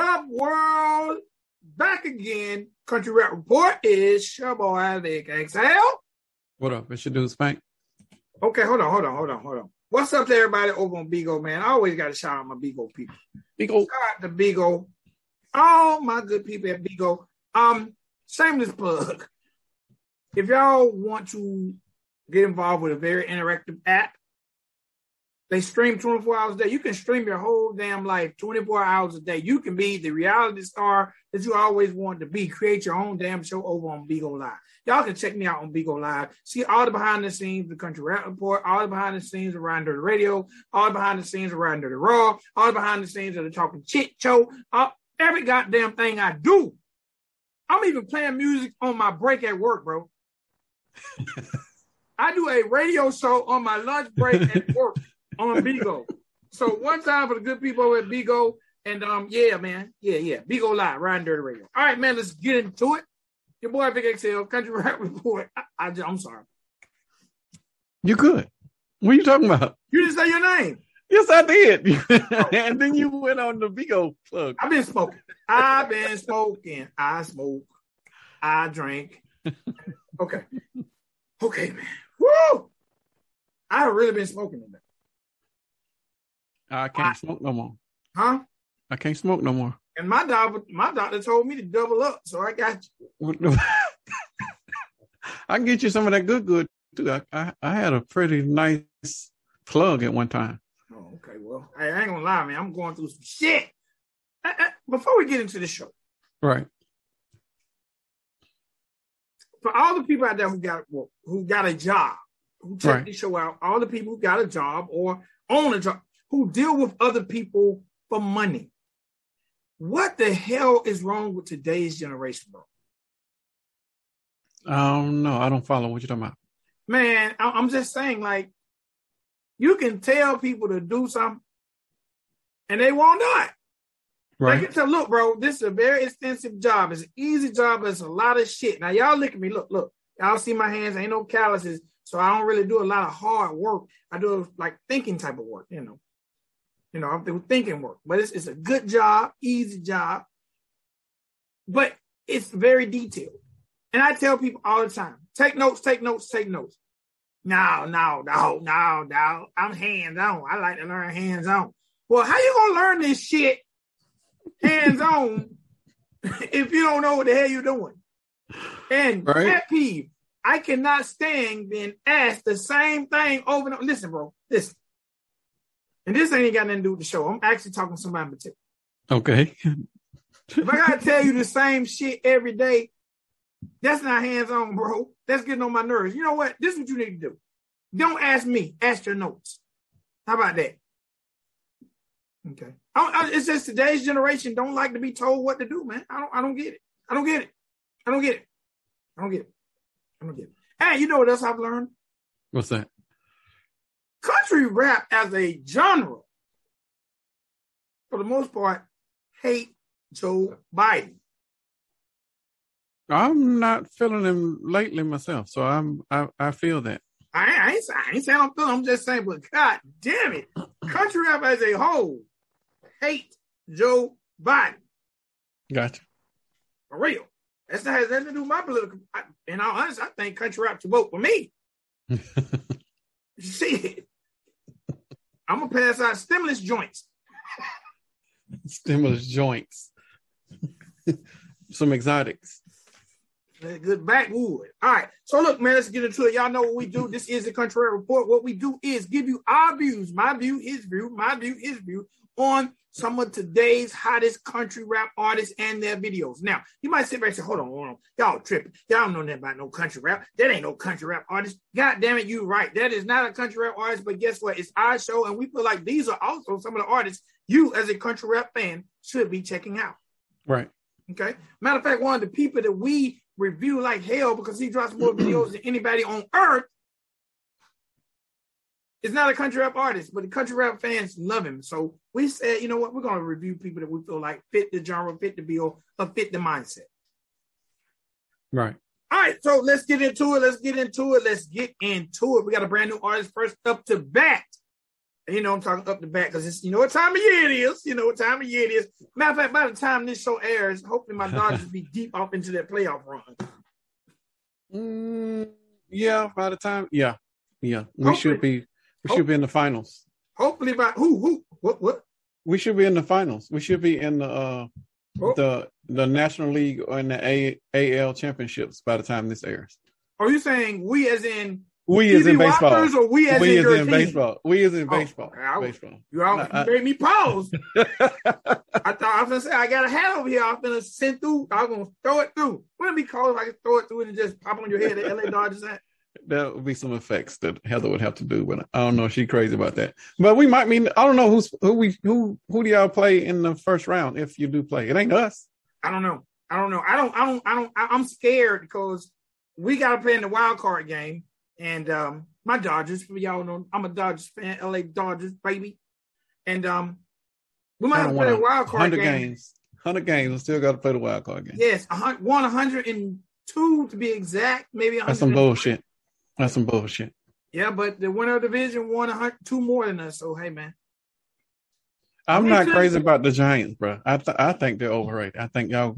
Up, world? Back again. Country Rap Report is your boy, XL. What up? It's your dude Spank. Okay, hold on, hold on, hold on, hold on. What's up to everybody over on Bigo, man? I always got to shout out my Bigo people. Bigo. Shout out to Bigo. All my good people at Bigo. Um, shameless plug. If y'all want to get involved with a very interactive app, they stream 24 hours a day. You can stream your whole damn life 24 hours a day. You can be the reality star that you always wanted to be. Create your own damn show over on Bigo Live. Y'all can check me out on Bigo Live. See all the behind the scenes, the Country Rap Report, all the behind the scenes around the radio, all the behind the scenes around the Raw, all the behind the scenes of the Talking Chit Show, all, every goddamn thing I do. I'm even playing music on my break at work, bro. I do a radio show on my lunch break at work on Bigo. So one time for the good people at Bigo, and um, yeah, man, yeah, yeah, Bigo Live, Ryan Dirty Radio. All right, man, let's get into it. Your boy Vic XL, Country Rap Report. I, I, I'm sorry. You good? What are you talking about? You didn't say your name. Yes, I did. and then you went on the Bigo plug. I've been smoking. I've been smoking. I smoke. I drink. Okay. Okay, man. Woo! I've really been smoking today. I can't I- smoke no more. Huh? I can't smoke no more. And my doctor, my doctor told me to double up, so I got you. I can get you some of that good good too. I, I, I had a pretty nice plug at one time. Oh, okay. Well, I ain't gonna lie, man. I'm going through some shit. Uh, uh, Before we get into the show, Right. for all the people out there who got well, who got a job, who check Right. the show out, all the people who got a job or own a job, who deal with other people for money. What the hell is wrong with today's generation, bro? I don't know. I don't follow what you're talking about. Man, I- I'm just saying, like, you can tell people to do something and they won't do it. Like, Right. it's a look, bro, this is a very extensive job. It's an easy job, but it's a lot of shit. Now, y'all look at me. Look, look. Y'all see my hands. Ain't no calluses. So I don't really do a lot of hard work. I do like thinking type of work, you know. You know, I'm thinking work. But it's, it's a good job, easy job. But it's very detailed. And I tell people all the time, take notes, take notes, take notes. No, no, no, no, no. I'm hands on. I like to learn hands on. Well, how you gonna learn this shit hands on if you don't know what the hell you're doing. And Right. pet peeve, I cannot stand being asked the same thing over and over. Listen, bro, listen. And this ain't got nothing to do with the show. I'm actually talking to somebody in particular. Okay. If I gotta tell you the same shit every day, that's not hands on, bro. That's getting on my nerves. You know what? This is what you need to do. Don't ask me. Ask your notes. How about that? Okay. I, I, it's just today's generation don't like to be told what to do, man. I don't. I don't get it. I don't get it. I don't get it. I don't get it. I don't get it. Hey, you know what else I've learned? What's that? Country rap as a genre, for the most part, hate Joe Biden. I'm not feeling him lately myself, so I'm I, I feel that. I, ain't- I, ain't, I ain't saying I'm feeling. I'm just saying, but God damn it, country rap as a whole hate Joe Biden Gotcha. for real. That's not has nothing to do with my political. I, and all honest, I think country rap should vote for me. Shit, I'm gonna pass out stimulus joints. Stimulus joints. Some exotics. Good backwood. All right. So look, man, let's get into it. Y'all know what we do. This is the Country Rap Report. What we do is give you our views, my view, his view, my view, his view on some of today's hottest country rap artists and their videos. Now, you might sit back and say, hold on, hold on. Y'all tripping. Y'all don't know nothing about no country rap. That ain't no country rap artist. God damn it, you right. That is not a country rap artist, but guess what? It's our show, and we feel like these are also some of the artists you, as a country rap fan, should be checking out. Right. Okay. Matter of fact, one of the people that we review like hell because he drops more videos than anybody on earth is not a country rap artist, but the country rap fans love him. So we said, you know what, we're gonna review people that we feel like fit the genre, fit the bill, or fit the mindset. Right. All right, so let's get into it. Let's get into it. Let's get into it. We got a brand new artist first up to bat. And you know I'm talking up the back because it's you know what time of year it is. You know what time of year it is. Matter of fact, by the time this show airs, hopefully my Dodgers be deep off into that playoff run. Mm, yeah, by the time, yeah, yeah, we hopefully, should be, we should be in the finals. Hopefully, by who, who, what, what? We should be in the finals. We should be in the uh oh. the the National League or in the A, AL championships by the time this airs. Are you saying we as in we as in baseball. Or we as we in, as in baseball. We as in oh, baseball. I, baseball. You all I, made me pause. I thought I was gonna say I got a hat over here. I was gonna send through. I was gonna throw it through. Wouldn't it be cool if I could throw it through and just pop on your head the LA Dodgers hat? That would be some effects that Heather would have to do, but I don't know. She's crazy about that. But we might mean I don't know who's who we who who do y'all play in the first round if you do play. It ain't us. I don't know. I don't know. I don't. I don't. I don't. I'm scared because we got to play in the wild card game, and um, my Dodgers. For y'all know, I'm a Dodgers fan, LA Dodgers, baby. And um, we might have to play a wild card game. games. Hundred games, we still got to play the wild card game. Yes, one hundred and two to be exact. Maybe that's some bullshit. That's some bullshit. Yeah, but the winner of the division won a hundred, two more than us. So hey, man. I'm not crazy about the Giants, bro. I th- I think they're overrated. I think y'all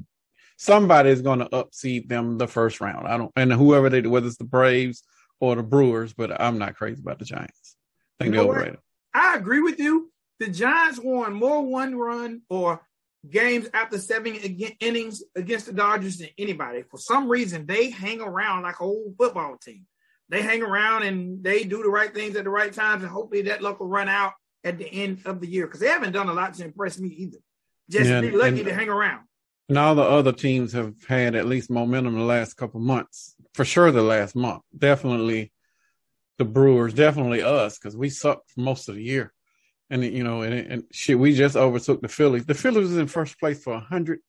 somebody's going to upseed them the first round. I don't, and whoever they do, whether it's the Braves or the Brewers, but I'm not crazy about the Giants. I think you they're overrated. I agree with you. The Giants won more one run or games after seven innings against the Dodgers than anybody. For some reason, they hang around like a whole football team. They hang around and they do the right things at the right times, and hopefully that luck will run out at the end of the year because they haven't done a lot to impress me either. Just yeah, be lucky and, to hang around. And all the other teams have had at least momentum the last couple months for sure the last month. Definitely the Brewers, definitely us, because we sucked most of the year. And you know, and, and shit, we just overtook the Phillies. The Phillies was in first place for a hundred,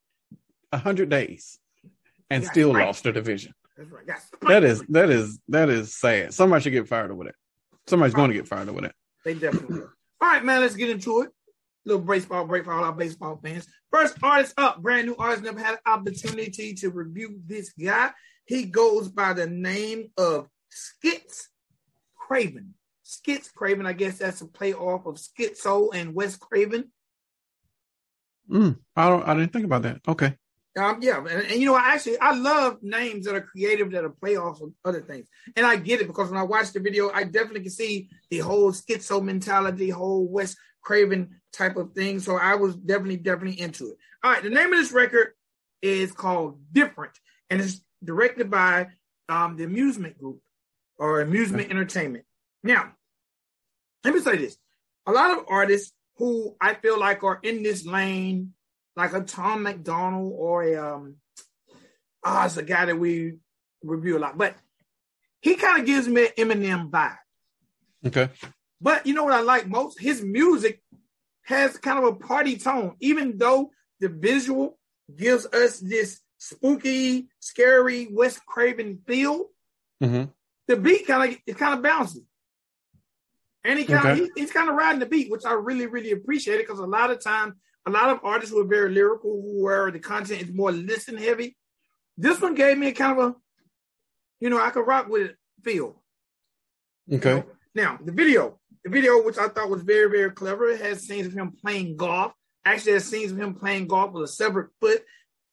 a hundred days, and still right. lost the division. Right. That is that is that is sad. Somebody should get fired over that. Somebody's going to get fired over that. They definitely will. All right, man. Let's get into it. Little baseball break for all our baseball fans. First artist up, brand new artist. Never had an opportunity to review this guy. He goes by the name of Skits Craven. Skits Craven, I guess that's a play off of Schizo and Wes Craven. Mm, I don't. I didn't think about that. Okay. Um, yeah, and, and, you know, I actually I love names that are creative that are playoffs of other things, and I get it because when I watch the video, I definitely can see the whole schizo mentality, whole Wes Craven type of thing. So I was definitely definitely into it. All right, the name of this record is called Different, and it's directed by um, the Amusement Group or Amusement Entertainment. Now, let me say this: a lot of artists who I feel like are in this lane, like a Tom MacDonald or a um, ah, it's a guy that we review a lot, but he kind of gives me an Eminem vibe. Okay. But you know what I like most? His music has kind of a party tone, even though the visual gives us this spooky, scary Wes Craven feel. Mm-hmm. The beat kind of is kind of bouncy. And he kind okay. of he, he's kind of riding the beat, which I really, really appreciate it because a lot of times, a lot of artists who are very lyrical, where the content is more listen heavy. This one gave me a kind of a, you know, I could rock with it feel. Okay. You know? Now the video, the video, which I thought was very, very clever, it has scenes of him playing golf. Actually, has scenes of him playing golf with a severed foot.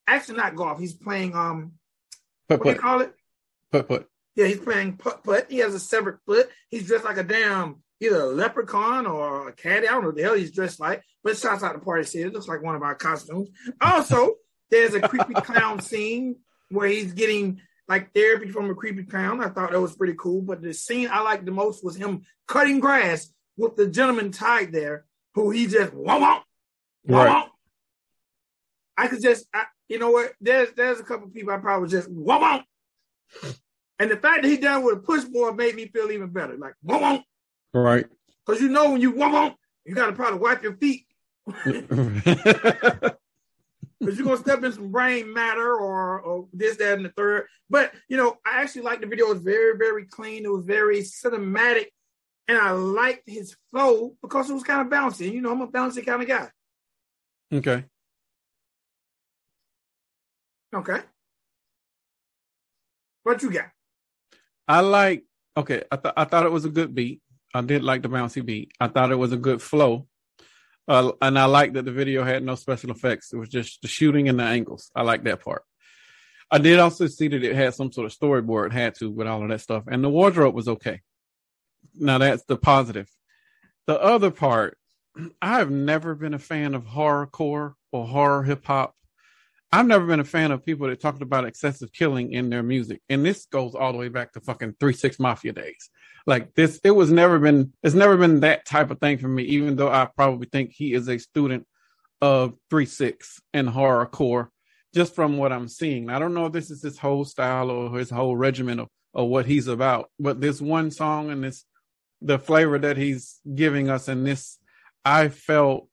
Actually, not golf. He's playing um, put, what do you call it? Put put. Yeah, he's playing put put. He has a severed foot. He's dressed like a damn either a leprechaun or a cat. I don't know what the hell he's dressed like, but shouts out the party city. It looks like one of our costumes. Also, there's a creepy clown scene where he's getting like therapy from a creepy clown. I thought that was pretty cool. But the scene I liked the most was him cutting grass with the gentleman tied there, who he just wah wah, wah, right. I could just, I, you know what? There's there's a couple people I probably just wah wah. And the fact that he done with a push board made me feel even better. Like wah wah. Right. Because you know when you wah, you got to probably wipe your feet. because you're gonna step in some brain matter or, or this, that, and the third. But you know, I actually like the video. It was very, very clean. It was very cinematic, and I liked his flow because it was kind of bouncy. You know, I'm a bouncy kind of guy. Okay. Okay. What you got? I like. Okay, I thought I thought it was a good beat. I did like the bouncy beat. I thought it was a good flow. Uh, and I like that the video had no special effects. It was just the shooting and the angles. I like that part. I did also see that it had some sort of storyboard. It had to with all of that stuff. And the wardrobe was okay. Now that's the positive. The other part, I have never been a fan of horrorcore or horror hip hop. I've never been a fan of people that talked about excessive killing in their music. And this goes all the way back to fucking three six mafia days. Like this, it was never been, it's never been that type of thing for me, even though I probably think he is a student of three six and horrorcore just from what I'm seeing. I don't know if this is his whole style or his whole regimen of, of what he's about, but this one song and this the flavor that he's giving us in this, I felt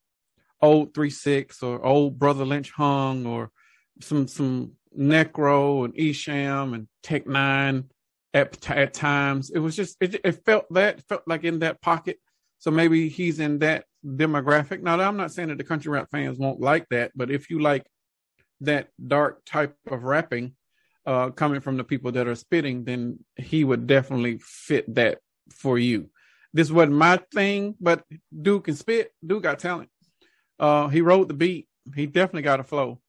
old three six or old Brotha Lynch Hung or some some Necro and Esham and Tech N9ne at at times. It was just it, it felt that felt like in that pocket. So maybe he's in that demographic. Now I'm not saying that the country rap fans won't like that, but if you like that dark type of rapping uh, coming from the people that are spitting, then he would definitely fit that for you. This wasn't my thing, but Duke can spit. Duke got talent. Uh, he wrote the beat. He definitely got a flow.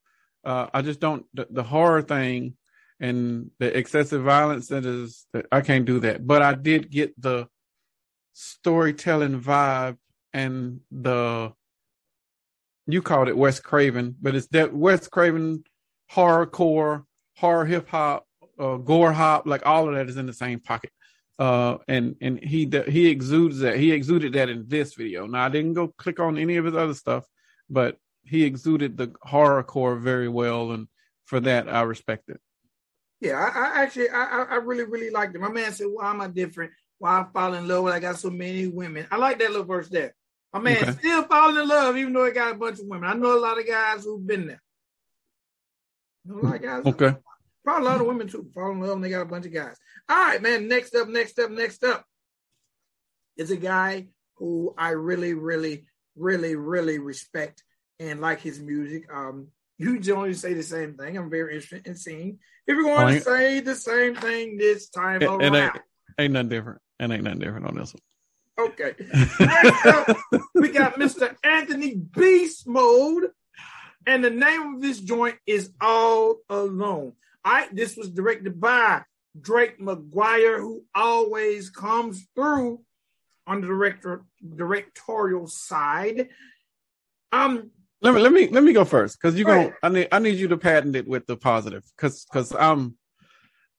Uh, I just don't the, the, horror thing and the excessive violence that is. I can't do that. But I did get the storytelling vibe and the you called it Wes Craven, but it's that Wes Craven horrorcore, horror hip hop, uh, gore hop, like all of that is in the same pocket. Uh, and and he he exudes that. He exuded that in this video. Now I didn't go click on any of his other stuff, but he exuded the horrorcore very well, and for that I respect it. Yeah, I, I actually I, I really really liked it. My man said, "Why am I different? Why I fall in love when I got so many women?" I like that little verse there. My man okay. still falling in love, even though he got a bunch of women. I know a lot of guys who've been there. You know, a lot of guys. Okay. Probably a lot of women too fall in love and they got a bunch of guys. All right, man. Next up, next up, next up is a guy who I really, really, really, really respect and like his music. Um, you generally say the same thing. I'm very interested in seeing if you're going oh, to say the same thing this time it, around. It ain't, ain't nothing different. It ain't nothing different on this one. Okay. Next up, we got Mr. Anthony Beast Mode. And the name of this joint is All Alone. Right, this was directed by Drake McGuire, who always comes through on the director directorial side. Um let me let me let me go first because you go. I need I need you to patent it with the positive because because I'm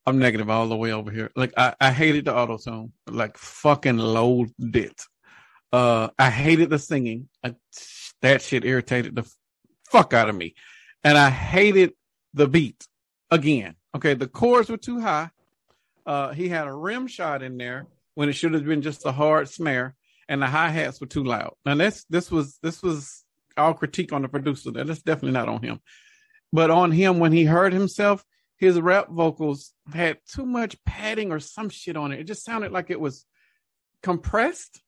I'm negative all the way over here. Like I, I hated the auto tune. Like fucking loathed it. Uh, I hated the singing. I, that shit irritated the fuck out of me, and I hated the beat. Again, okay, the chords were too high. Uh, he had a rim shot in there when it should have been just a hard snare, and the hi hats were too loud. Now this this was this was all critique on the producer. That's definitely not on him, but on him when he heard himself, his rap vocals had too much padding or some shit on it. It just sounded like it was compressed.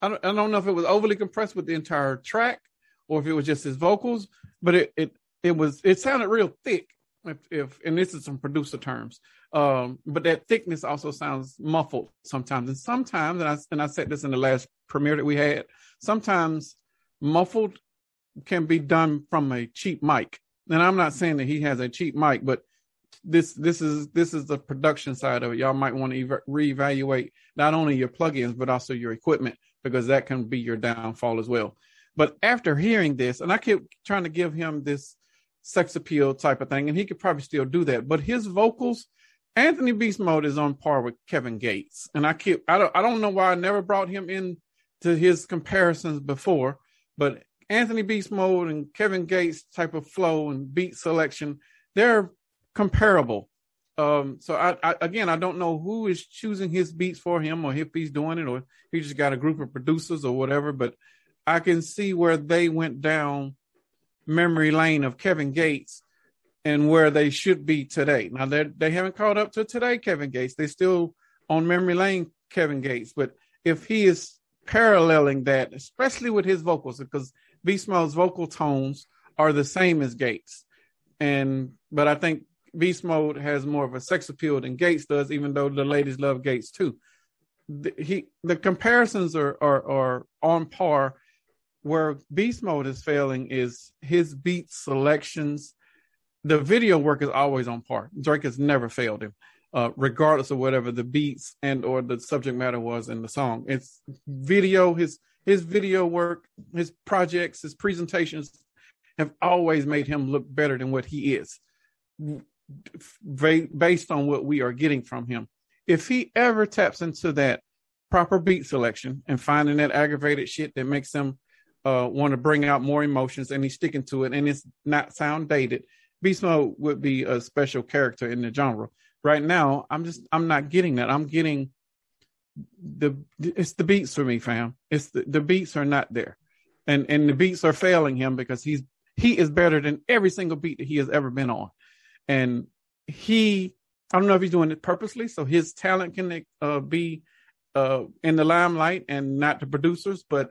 I don't, I don't know if it was overly compressed with the entire track or if it was just his vocals, but it it it was it sounded real thick. If, if and this is some producer terms, um, but that thickness also sounds muffled sometimes, and sometimes, and I and I said this in the last premiere that we had. Sometimes muffled can be done from a cheap mic, and I'm not saying that he has a cheap mic, but this this is this is the production side of it. Y'all might want to ev- reevaluate not only your plugins but also your equipment because that can be your downfall as well. But after hearing this, and I kept trying to give him this sex appeal type of thing, and he could probably still do that. But his vocals, Anthony Beast Mode is on par with Kevin Gates, and I keep I don't I don't know why I never brought him in to his comparisons before, but Anthony Beast Mode and Kevin Gates type of flow and beat selection, they're comparable. Um, so I, I, again, I don't know who is choosing his beats for him, or if he's doing it, or he just got a group of producers or whatever. But I can see where they went down memory lane of Kevin Gates and where they should be today. Now they they haven't caught up to today, Kevin Gates. They're still on memory lane, Kevin Gates. But if he is paralleling that, especially with his vocals, because Beast Mode's vocal tones are the same as Gates, and but I think Beast Mode has more of a sex appeal than Gates does, even though the ladies love Gates too. the, he the comparisons are, are are on par. Where Beast Mode is failing is his beat selections. The video work is always on par. Drake has never failed him, uh, regardless of whatever the beats and or the subject matter was in the song. It's video. His his video work, his projects, his presentations have always made him look better than what he is, based on what we are getting from him. If he ever taps into that proper beat selection and finding that aggravated shit that makes him uh, want to bring out more emotions and he's sticking to it and it's not sound dated, Beast Mode would be a special character in the genre. Right now, I'm just I'm not getting that. I'm getting the it's the beats for me, fam. It's the, the beats are not there. And and the beats are failing him because he's he is better than every single beat that he has ever been on. And he, I don't know if he's doing it purposely, so his talent can uh, be uh, in the limelight and not the producers, but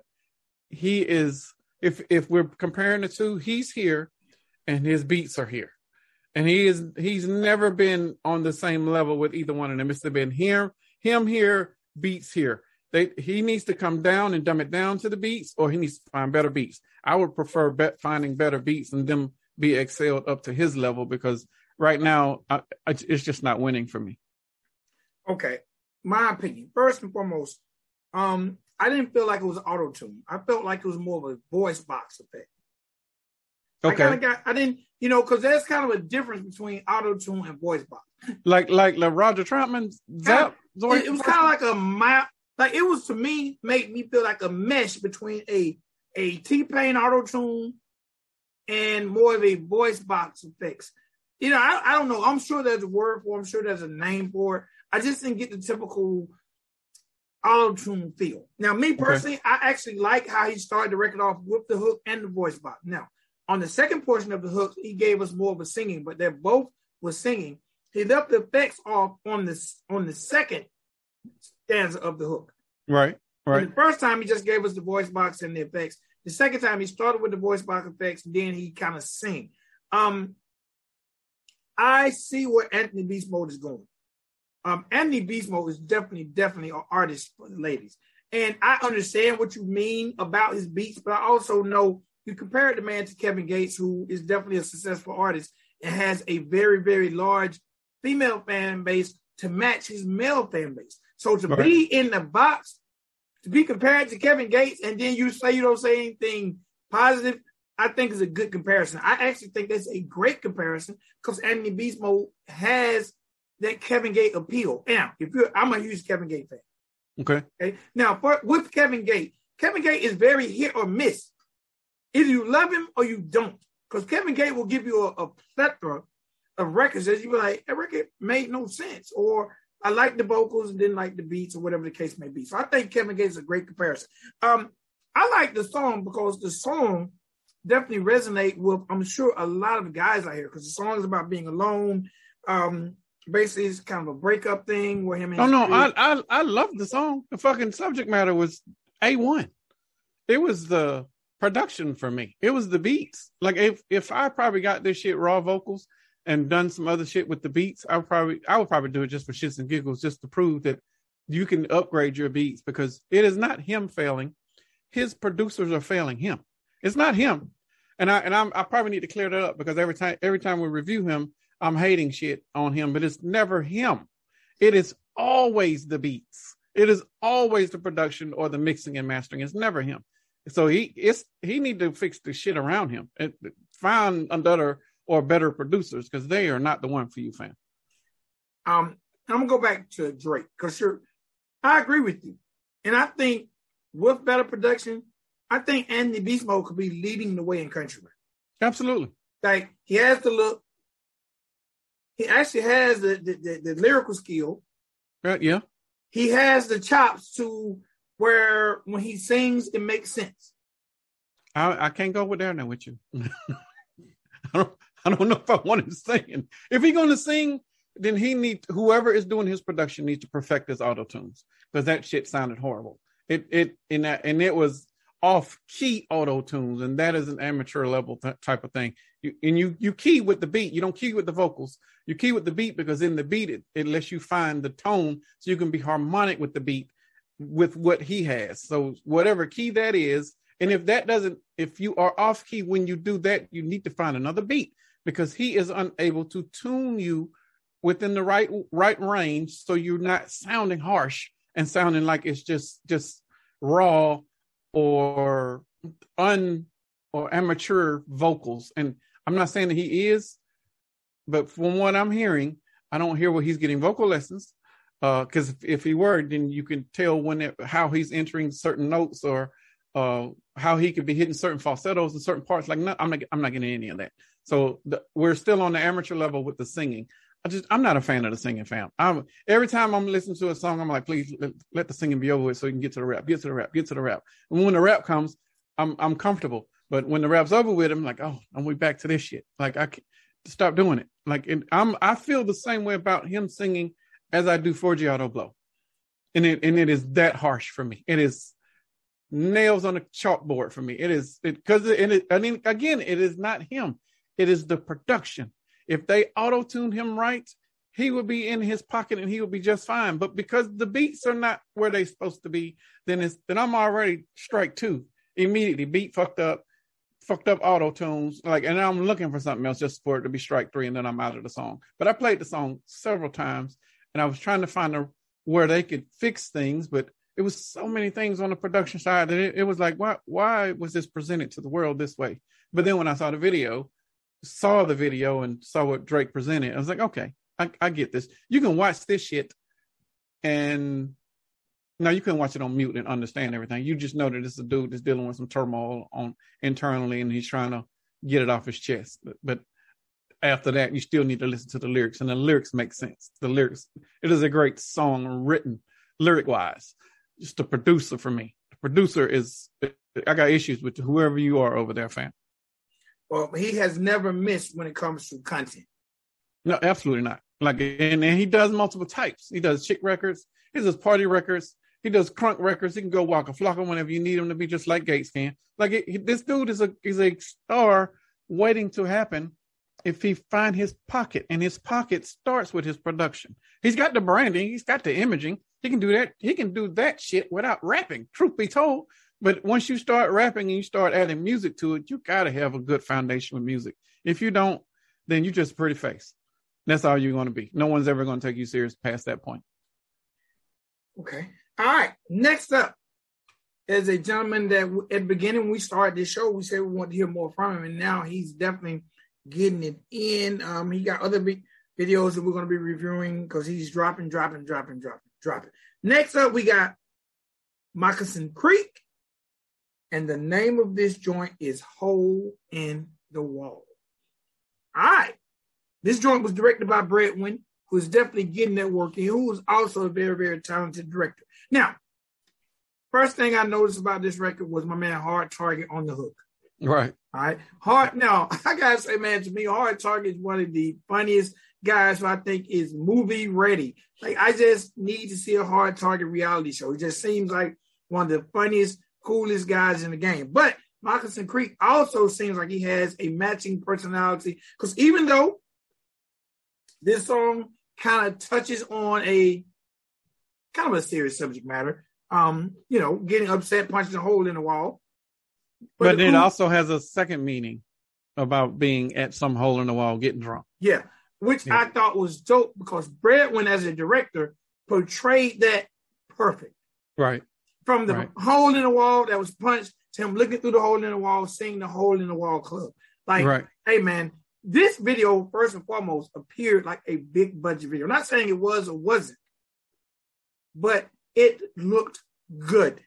he is, if if we're comparing the two, he's here and his beats are here. And he is he's never been on the same level with either one of them. It's been here, him here, beats here. They, he needs to come down and dumb it down to the beats, or he needs to find better beats. I would prefer bet, finding better beats and them be excelled up to his level because right now I, I, it's just not winning for me. Okay, my opinion. First and foremost, um, I didn't feel like it was auto tune. I felt like it was more of a voice box effect. Okay. I, got, I didn't, you know, because there's kind of a difference between auto tune and voice box. Like, like, like Roger Troutman. That it, it was kind of like a map. like it was to me, made me feel like a mesh between a a T Pain auto tune and more of a voice box effects. You know, I, I don't know. I'm sure there's a word for. It. I'm sure there's a name for it. I just didn't get the typical auto tune feel. Now, me personally, okay. I actually like how he started the record off with the hook and the voice box. Now, on the second portion of the hook, he gave us more of a singing, but they're both was singing. He left the effects off on this on the second stanza of the hook. Right. Right. And the first time he just gave us the voice box and the effects. The second time he started with the voice box effects, and then he kind of sing. Um, I see where Anthony Beast Mode is going. Um, Anthony Beast Mode is definitely, definitely an artist for the ladies. And I understand what you mean about his beats, but I also know you compare the man to Kevin Gates, who is definitely a successful artist and has a very, very large female fan base to match his male fan base. So to right. be in the box, to be compared to Kevin Gates, and then you say you don't say anything positive, I think is a good comparison. I actually think that's a great comparison because Anthony Mode has that Kevin Gate appeal. Now, if you're, I'm a huge Kevin Gate fan. Okay. Okay. Now, for, with Kevin Gate, Kevin Gate is very hit or miss. Either you love him or you don't, because Kevin Gate will give you a, a plethora of records that you be like, that record made no sense, or I like the vocals and didn't like the beats or whatever the case may be. So I think Kevin Gates is a great comparison. Um, I like the song because the song definitely resonate with I'm sure a lot of guys out here because the song is about being alone. Um, basically, it's kind of a breakup thing where him. And oh no, I, I I love the song. The fucking subject matter was a one. It was the production for me. It was the beats. Like if if I probably got this shit raw vocals and done some other shit with the beats, I would probably I would probably do it just for shits and giggles, just to prove that you can upgrade your beats because it is not him failing. His producers are failing him. It's not him. And I and I'm, I probably need to clear that up because every time every time we review him, I'm hating shit on him, but it's never him. It is always the beats. It is always the production or the mixing and mastering. It's never him. So he it's he need to fix the shit around him. and find another or better producers because they are not the one for you, fam. Um, I'm gonna go back to Drake because you're. I agree with you, and I think with better production, I think Andy Beast Mode could be leading the way in country. Absolutely. Like he has the look. He actually has the the, the, the lyrical skill. Right. Yeah. He has the chops to where when he sings, it makes sense. I, I can't go with there now with you. I don't I don't know if I want him singing. If he's going to sing, then he need whoever is doing his production needs to perfect his auto tunes because that shit sounded horrible. It it and that and it was off key auto tunes, and that is an amateur level th- type of thing. You, and you you key with the beat. You don't key with the vocals. You key with the beat because in the beat it, it lets you find the tone so you can be harmonic with the beat with what he has. So whatever key that is, and if that doesn't, if you are off key when you do that, you need to find another beat because he is unable to tune you within the right right range, so you're not sounding harsh and sounding like it's just just raw or un or amateur vocals. And I'm not saying that he is, but from what I'm hearing, I don't hear where he's getting vocal lessons. Because uh, if, if, he were, then you can tell when it, how he's entering certain notes or uh, how he could be hitting certain falsettos in certain parts. Like, no, I'm not, I'm not getting any of that. So the, we're still on the amateur level with the singing. I just, I'm not a fan of the singing, fam. I'm every time I'm listening to a song, I'm like, please let, let the singing be over with so you can get to the rap, get to the rap, get to the rap. And when the rap comes, I'm, I'm comfortable. But when the rap's over with, I'm like, oh, I'm we back to this shit. Like I can't stop doing it. Like I'm, I feel the same way about him singing as I do Forgiato Blow, and it and it is that harsh for me. It is nails on a chalkboard for me. It is it because it, it, I mean again, it is not him. It is the production. If they auto tune him right, he would be in his pocket and he would be just fine. But because the beats are not where they're supposed to be, then it's then I'm already strike two immediately. Beat fucked up fucked up auto tunes. Like, and I'm looking for something else just for it to be strike three, and then I'm out of the song. But I played the song several times, and I was trying to find a, where they could fix things, but it was so many things on the production side that it, it was like, why, why was this presented to the world this way? But then when I saw the video, saw the video and saw what Drake presented, I was like, okay, I, I get this. You can watch this shit and now you couldn't watch it on mute and understand everything. You just know that it's a dude that's dealing with some turmoil on internally, and he's trying to get it off his chest. But, but after that, you still need to listen to the lyrics, and the lyrics make sense. The lyrics, it is a great song written lyric wise. Just the producer for me. The producer is. I got issues with whoever you are over there, fam. Well, he has never missed when it comes to content. No, absolutely not. Like, and, and he does multiple types. He does chick records. He does party records. He does crunk records. He can go Waka Flocka whenever you need him to be, just like Gates can. Like it, this dude is a is a star waiting to happen if he find his pocket, and his pocket starts with his production. He's got the branding. He's got the imaging. He can do that. He can do that shit without rapping. Truth be told. But once you start rapping and you start adding music to it, you gotta have a good foundation with music. If you don't, then you're just pretty face. That's all you're going to be. No one's ever going to take you serious past that point. Okay. All right. Next up is a gentleman that at the beginning we started this show, we said we want to hear more from him, and now he's definitely getting it in. Um, he got other big videos that we're going to be reviewing because he's dropping, dropping, dropping, dropping, dropping. Next up, we got Moccasin Creek, and the name of this joint is Hole in the Wall. All right. This joint was directed by Brett who's definitely getting that work, and who was also a very, very talented director. Now, first thing I noticed about this record was my man Hard Target on the hook. Right. All right. Hard now, I gotta say, man, to me, Hard Target is one of the funniest guys who I think is movie ready. Like I just need to see a Hard Target reality show. It just seems like one of the funniest, coolest guys in the game. But Moccasin Creek also seems like he has a matching personality. Because even though this song kind of touches on a kind of a serious subject matter. Um, you know, getting upset, punching a hole in the wall. But, but it also has a second meaning about being at some hole in the wall, getting drunk. Yeah, which yeah. I thought was dope because Bradwin, as a director, portrayed that perfect. Right. From the right. hole in the wall that was punched to him looking through the hole in the wall, seeing the hole in the wall club. Like, right. hey man, this video first and foremost appeared like a big budget video. I'm not saying it was or wasn't, but it looked good.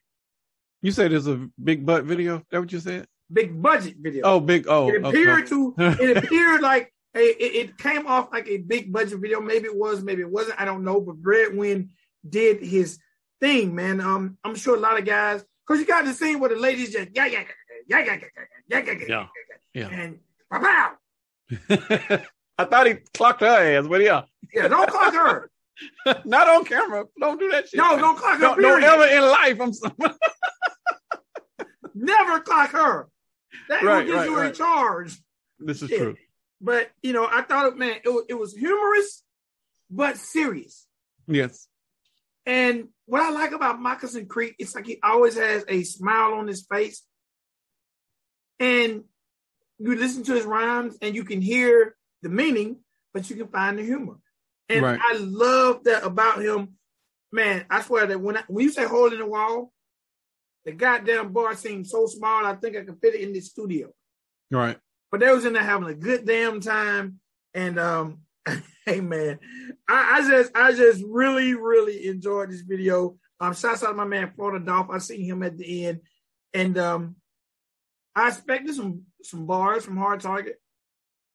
You said it's a big butt video. That what you said? Big budget video. Oh, big. Oh, it appeared okay. to. It appeared like a. It, it, came off like a big budget video. Maybe it was. Maybe it wasn't. I don't know. But Bradwin did his thing, man. Um, I'm sure a lot of guys because you got the scene where the ladies just yeah yeah yeah yeah yeah yeah yeah yeah and pow. I thought he clocked her ass, but yeah. Yeah, don't clock her. Not on camera. Don't do that shit. No, don't clock her. Don't, don't ever in life. I'm. Never clock her. That right, will get right, you right. in charge. This is shit. true. But you know, I thought, man, it, it was humorous, but serious. Yes. And what I like about Moccasin Creek, it's like he always has a smile on his face. And you listen to his rhymes and you can hear the meaning, but you can find the humor. And Right. I love that about him. Man, I swear that when I, when you say hole in the wall, the goddamn bar seemed so small, I think I could fit it in this studio. Right. But they was in there having a good damn time. And um, hey man, I, I just I just really, really enjoyed this video. Um, shouts out to my man Florida Dolph. I seen him at the end. And um I expected some some bars from Hard Target,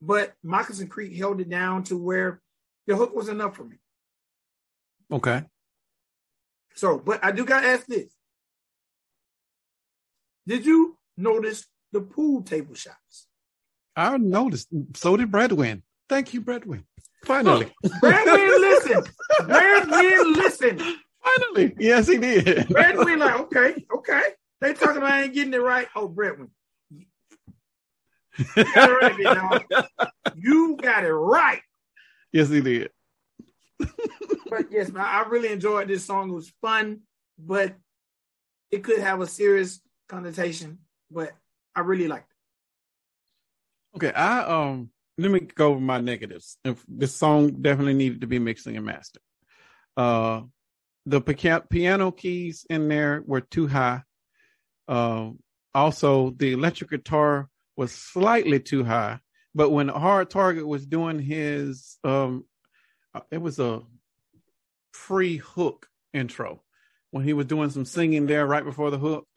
but Moccasin Creek held it down to where the hook was enough for me. Okay. So, but I do gotta ask this. Did you notice the pool table shots? I noticed. So did Bradwin. Thank you, Bradwin. Finally. Bradwin, listen. Bradwin, listen. Finally. Yes, he did. Bradwin, like, okay, okay. They talking about I ain't getting it right. Oh, Bradwin. You got it right, yes, he did. But yes, man, I really enjoyed this song. It was fun, but it could have a serious connotation. But I really liked it. Okay, I um let me go over my negatives. If this song definitely needed to be mixing and mastered. Uh the piano keys in there were too high. Um also the electric guitar was slightly too high, but when Hard Target was doing his um uh, it was a pre hook intro when he was doing some singing there right before the hook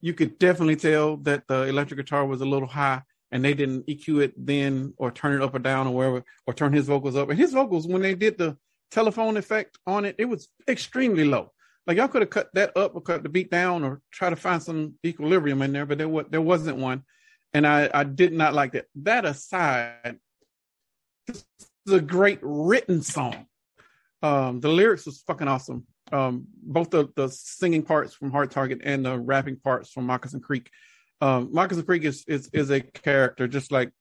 you could definitely tell that the electric guitar was a little high and they didn't EQ it then or turn it up or down or wherever or turn his vocals up. And his vocals, when they did the telephone effect on it, it was extremely low. Like y'all could have cut that up or cut the beat down or try to find some equilibrium in there, but there was there wasn't one. And I, I did not like that. That aside, this is a great written song. Um, the lyrics was fucking awesome. Um, both the, the singing parts from Hard Target and the rapping parts from Moccasin Creek. Um, Moccasin Creek is, is is a character just like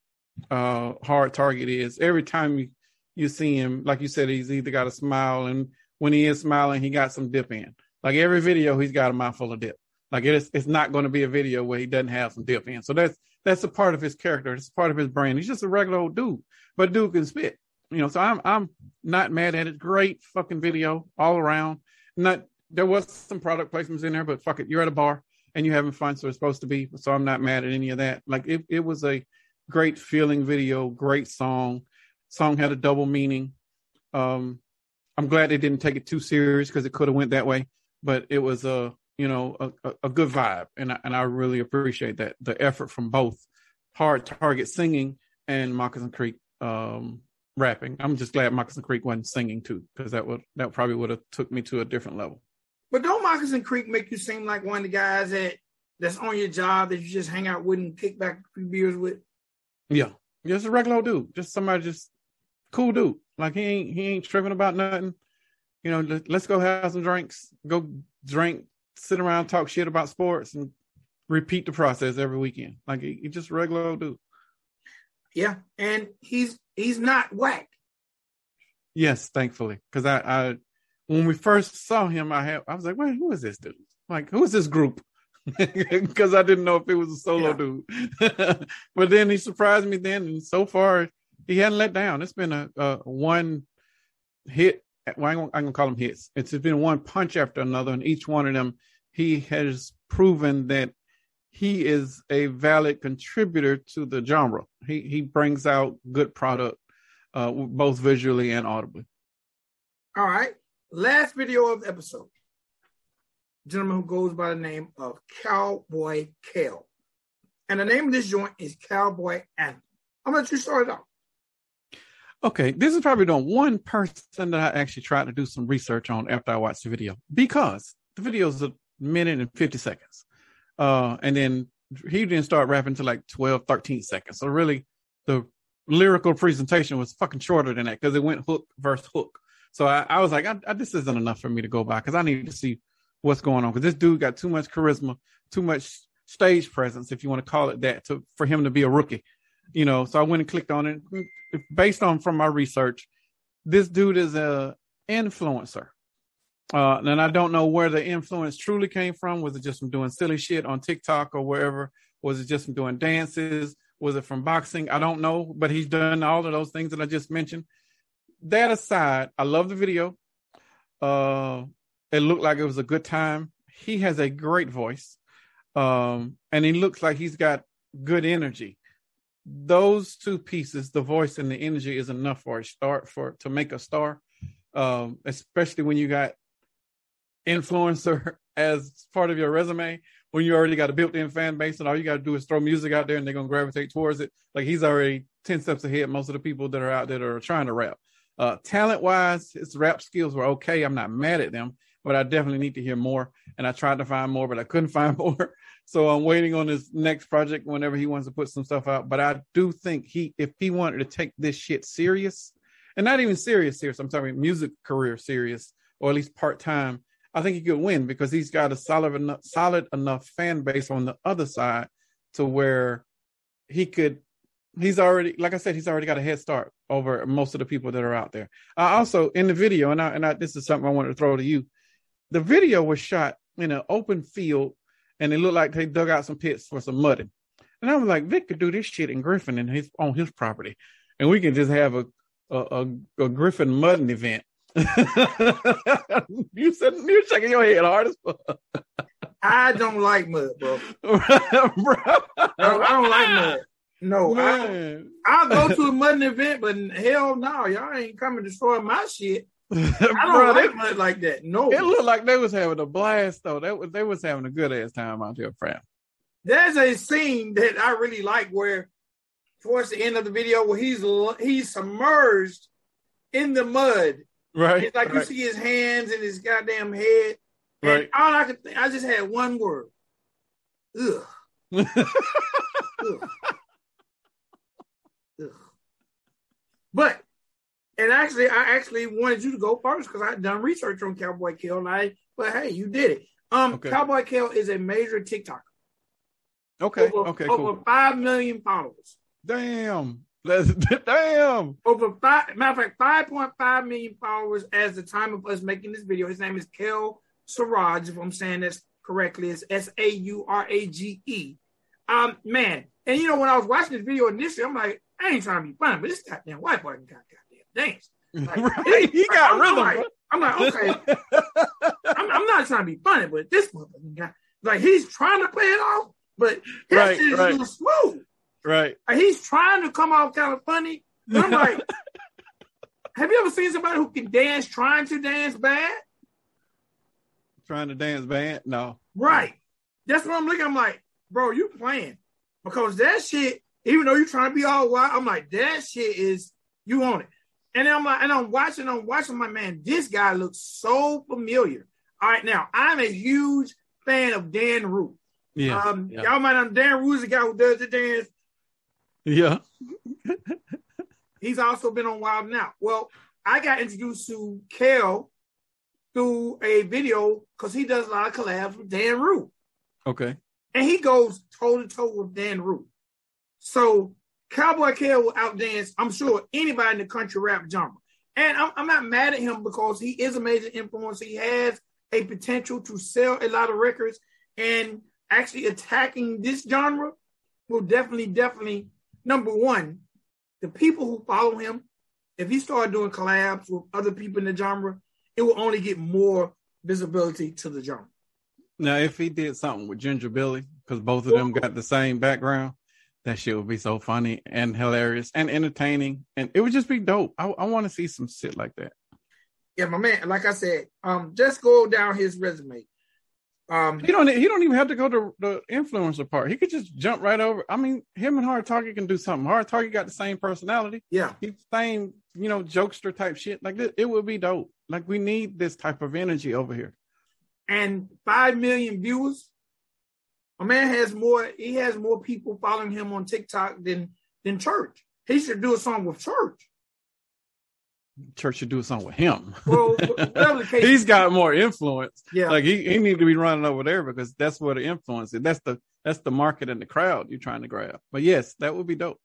uh, Hard Target is. Every time you, you see him, like you said, he's either got a smile, and when he is smiling, he got some dip in. Like every video, he's got a mouthful of dip. Like it is, it's not going to be a video where he doesn't have some dip in. So that's that's a part of his character. It's part of his brand. He's just a regular old dude, but dude can spit. You know, so I'm I'm not mad at it. Great fucking video all around. Not there was some product placements in there, but fuck it, you're at a bar and you're having fun, so it's supposed to be. So I'm not mad at any of that. Like it, it was a great feeling video, great song. Song had a double meaning. Um, I'm glad they didn't take it too serious because it could have went that way, but it was a you know a, a, good vibe, and I, and I really appreciate that the effort from both Hard Target singing and Moccasin Creek um, rapping. I'm just glad Moccasin Creek wasn't singing too because that would that probably would have took me to a different level. But don't Moccasin Creek make you seem like one of the guys that that's on your job that you just hang out with and kick back a few beers with? Yeah, just a regular old dude, just somebody just cool dude. Like he ain't he ain't tripping about nothing. You know, let, let's go have some drinks, go drink, sit around, talk shit about sports, and repeat the process every weekend. Like he, just regular old dude. Yeah, and he's he's not whack. Yes, thankfully, because I, I when we first saw him, I had I was like, wait, who is this dude? Like, who is this group? Because I didn't know if it was a solo Yeah. dude. but then he surprised me. Then, and so far, he hadn't let down. It's been a, a one hit. Well, I'm gonna, call them hits. It's been one punch after another, and each one of them, he has proven that he is a valid contributor to the genre. He he brings out good product, uh, both visually and audibly. All right. Last video of the episode. Gentleman who goes by the name of Cowboy Kale. And the name of this joint is Cowboy Anthem. I'm gonna let you start it off. Okay, this is probably the one person that I actually tried to do some research on after I watched the video because the video is a minute and 50 seconds. Uh, and then he didn't start rapping to like 12, 13 seconds. So really the lyrical presentation was fucking shorter than that because it went hook versus hook. So I, I was like, I, I, this isn't enough for me to go by because I need to see what's going on because this dude got too much charisma, too much stage presence, if you want to call it that, to for him to be a rookie. You know, so I went and clicked on it. Based on from my research, this dude is a influencer. Uh, and I don't know where the influence truly came from. Was it just from doing silly shit on TikTok or wherever? Was it just from doing dances? Was it from boxing? I don't know, but he's done all of those things that I just mentioned. That aside, I love the video. Uh, it looked like it was a good time. He has a great voice. Um, and he looks like he's got good energy. Those two pieces, the voice and the energy, is enough for a start for to make a star. Um, especially when you got influencer as part of your resume when you already got a built-in fan base and all you got to do is throw music out there and they're to gravitate towards it. Like he's already 10 steps ahead. Most of the people that are out there that are trying to rap. Uh, talent wise his rap skills were okay. I'm not mad at them but i definitely need to hear more. And i tried to find more but i couldn't find more so i'm waiting on his next project whenever he wants to put some stuff out but i do think he if he wanted to take this shit serious and not even serious serious i'm talking music career serious or at least part-time I think he could win because he's got a solid enough, solid enough fan base on the other side to where he could. He's already, like I said, he's already got a head start over most of the people that are out there. Uh, also, in the video, and I, and I, this is something I wanted to throw to you. The video was shot in an open field, and it looked like they dug out some pits for some mudding. And I was like, Vic could do this shit in Griffin and his on his property, and we can just have a a, a, a Griffin mudding event you said you're shaking your head hard as fuck. I don't like mud, bro. bro. I, don't, I don't like mud. No, I, I'll go to a mudding event, but hell no, y'all ain't coming to destroy my shit. I don't bro, like they, mud like that. No, it looked like they was having a blast though. They was they was having a good ass time out there, friend. There's a scene that I really like where, towards the end of the video, where he's he's submerged in the mud Right. It's like right. you see his hands and his goddamn head. And right. all I could think, I just had one word. Ugh. Ugh. Ugh. But and actually, I actually wanted you to go first because I had done research on Cowboy Kel. And I, but hey, you did it. Um, okay. Cowboy Kel is a major TikToker. Okay. Over, okay. Over cool. five million followers. Damn. Damn. Over five, matter of fact, five point five million followers as the time of us making this video. His name is Kel Saurage, if I'm saying this correctly. It's S A U R A G E. Um, man, and you know when I was watching this video initially, I'm like, I ain't trying to be funny, but this goddamn white boy got goddamn dance. Like, right, he got I'm, rhythm. I'm like, I'm like, okay, I'm, I'm, not trying to be funny, but this motherfucker got like he's trying to play it off, but his right, shit is right. smooth. Right. He's trying to come off kind of funny. I'm like, have you ever seen somebody who can dance trying to dance bad? Trying to dance bad? No. Right. That's what I'm looking. I'm like, bro, you playing. Because that shit, even though you're trying to be all wild, I'm like, that shit is you on it. And I'm like, and I'm watching, I'm watching my man. This guy looks so familiar. All right, now I'm a huge fan of Dan Root. Yeah, um, yeah. y'all might know Dan Root is the guy who does the dance. Yeah. He's also been on Wild 'N Out. Well, I got introduced to Kel through a video because he does a lot of collabs with Dan Root. Okay. And he goes toe to toe with Dan Root. So Cowboy Kel will outdance, I'm sure, anybody in the country rap genre. And I'm, I'm not mad at him because he is a major influence. He has a potential to sell a lot of records and actually attacking this genre will definitely, definitely number one, the people who follow him, if he started doing collabs with other people in the genre, it will only get more visibility to the genre. Now, if he did something with Ginger Billy, because both of them got the same background, that shit would be so funny and hilarious and entertaining, and it would just be dope. I, I want to see some shit like that. Yeah, my man. Like I said, um, just go down his resume. Um, he don't. He don't even have to go to the influencer part. He could just jump right over. I mean, him and Hard Target can do something. Hard Target got the same personality. Yeah, he's the same. You know, jokester type shit. Like this, it would be dope. Like we need this type of energy over here. And five million viewers. A man has more. He has more people following him on TikTok than than Church. He should do a song with Church. Church should do something with him. Well, he's got more influence. Yeah, like he, he need to be running over there because that's where the influence is. That's the that's the market and the crowd you're trying to grab. But yes, that would be dope.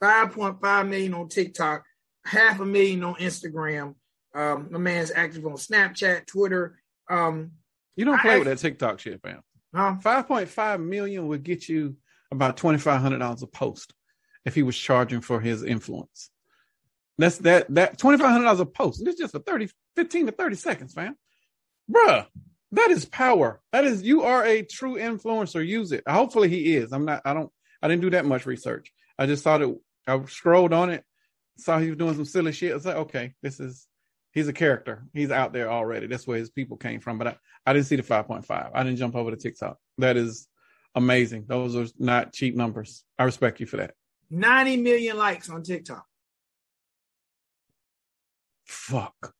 Five point five million on TikTok, half a million on Instagram. Um, my man's active on Snapchat, Twitter. Um, You don't play I- with that TikTok shit, fam. Five point five million would get you about twenty five hundred dollars a post if he was charging for his influence. That's that that twenty five hundred dollars a post. This just for 30, 15 to thirty seconds, fam. Bruh, that is power. That is you are a true influencer. Use it. Hopefully he is. I'm not. I don't. I didn't do that much research. I just thought it. I scrolled on it, saw he was doing some silly shit. I was like, okay, this is. He's a character. He's out there already. That's where his people came from. But I, I didn't see the 5.5. I didn't jump over to TikTok. That is amazing. Those are not cheap numbers. I respect you for that. 90 million likes on TikTok. Fuck.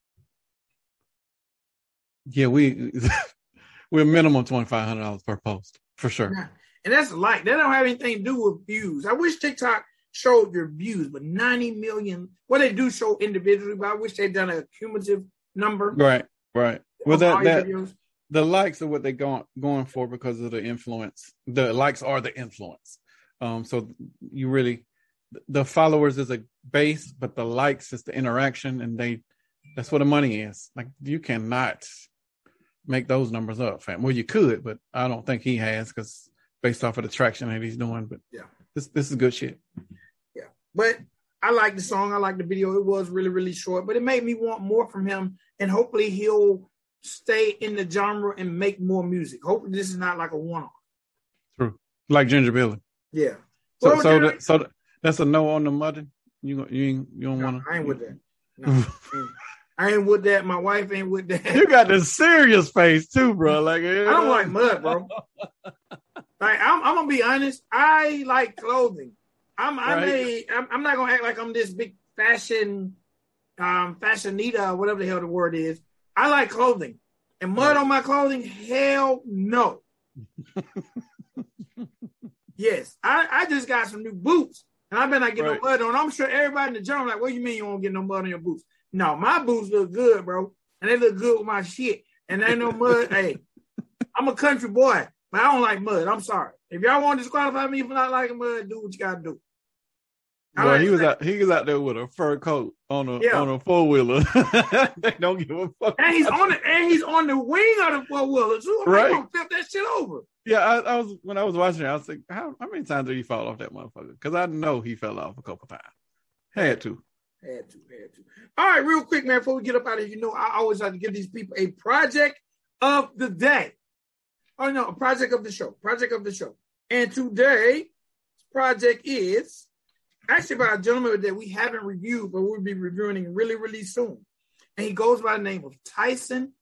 Yeah, we we're minimum twenty five hundred dollars per post for sure. And that's like. That don't have anything to do with views. I wish TikTok showed your views, but 90 million. Well, they do show individually, but I wish they'd done a cumulative number. Right, right. Well, that that videos. the likes are what they're going going for because of the influence. The likes are the influence. Um, so you really the followers is a base, but the likes is the interaction, and they that's where the money is. Like you cannot make those numbers up, fam. Well, you could, but I don't think he has because based off of the traction that he's doing. But Yeah. this this is good shit. But I like the song. I like the video. It was really, really short, but it made me want more from him. And hopefully he'll stay in the genre and make more music. Hopefully this is not like a one-off. True. Like Ginger Billy. Yeah. So Well, so that, so that's a no on the mudding. You you ain't- you don't No, want to. I ain't with that. No, I ain't with that. My wife ain't with that. You got this serious face too, bro. Like I don't like mud, bro. Like I'm, I'm gonna be honest. I like clothing. I'm, I'm Right. a, I'm, I'm not gonna act like I'm this big fashion, um, fashionita, or whatever the hell the word is. I like clothing, and mud on my clothing. Hell no. yes, I, I just got some new boots, and I better not get Right. no mud on. I'm sure everybody in the general like, what do you mean you won't get no mud on your boots? No, my boots look good, bro, and they look good with my shit, and ain't no mud. hey, I'm a country boy, but I don't like mud. I'm sorry. If y'all want to disqualify me for not liking mud, do what you gotta do. Bro, he was out. He was out there with a fur coat on a Yeah. on a four wheeler. they don't give a fuck. And he's on the and he's on the wing of the four wheeler too. I'm Right. gonna flip that shit over. Yeah, I, I was when I was watching it. I was like, how how many times did he fall off that motherfucker? Because I know he fell off a couple times. Had to. Had to, had to. All right, real quick, man, before we get up out of here, you know, I always like to give these people a project of the day. Oh no, a project of the show. Project of the show. And today's project is actually by a gentleman that we haven't reviewed, but we'll be reviewing really, really soon. And he goes by the name of Tyson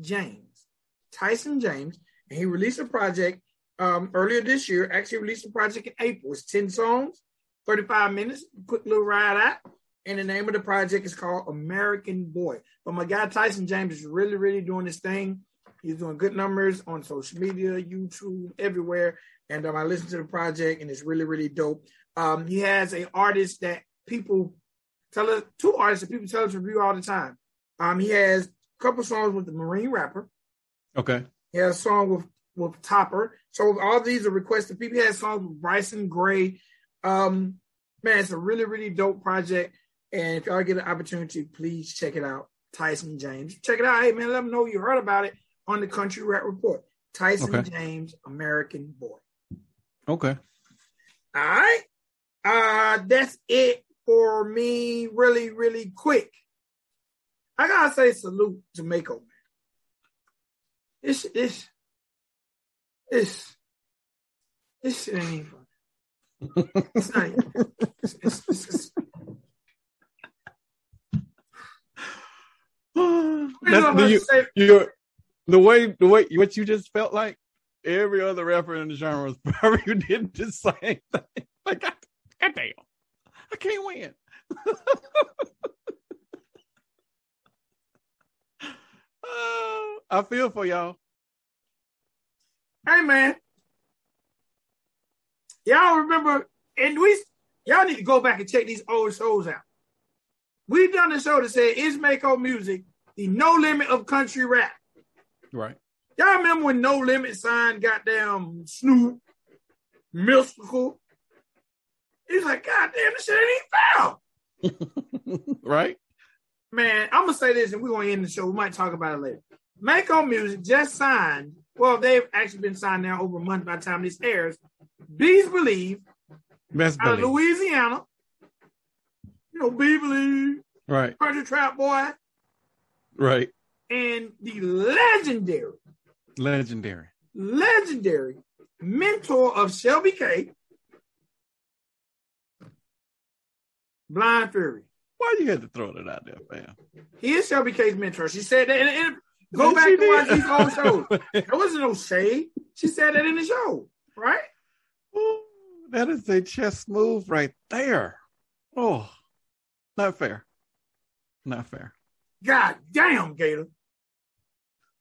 James. Tyson James. And he released a project um, earlier this year. Actually released a project in April. It's 10 songs, 35 minutes, quick little ride out. And the name of the project is called American Boy. But my guy Tyson James is really, really doing his thing. He's doing good numbers on social media, YouTube, everywhere. And um, I listened to the project, and it's really, really dope. Um, he has a artist that people tell us, two artists that people tell us to review all the time. Um, he has a couple songs with the Marine rapper. Okay. He has a song with with Topper. So all these are requested. People has songs with Bryson Gray. Um, man, it's a really really dope project. And if y'all get an opportunity, please check it out. Tyson James, check it out. Hey man, let them know you heard about it on the Country Rap Report. Tyson Okay. James, American Boy. Okay. All right. Uh, that's it for me. Really, really quick. I gotta say salute to Mako, man. This, this, this, this shit ain't even funny. It's not even. It's, it's, it's, it's, you, you're, the way the way what you just felt like every other rapper in the genre was probably did the same thing. Like, God, God damn, I can't win. Uh, I feel for y'all. hey man, y'all remember? And we, y'all need to go back and check these old shows out. We've done a show that said, "Is Mako Music the no limit of country rap?" Right. Y'all remember when No Limit signed goddamn Snoop, Mystikal? He's like, God damn, this shit ain't even foul. right. Man, I'm gonna say this, and we're gonna end the show. We might talk about it later. Mako Music just signed. Well, they've actually been signed now over a month by the time this airs. Bezz Believe Best out of. Louisiana. You know, Bee Believe, Right, Country Trap Boy, right. and the legendary, Legendary. legendary mentor of Shelby K. Blind Fury. Why you had to throw that out there, fam? He is Shelby K's mentor. She said that. And, and go back to watch these old shows. There wasn't no shade. She said that in the show, right? Ooh, that is a chess move right there. Oh, not fair. Not fair. God damn, Gator.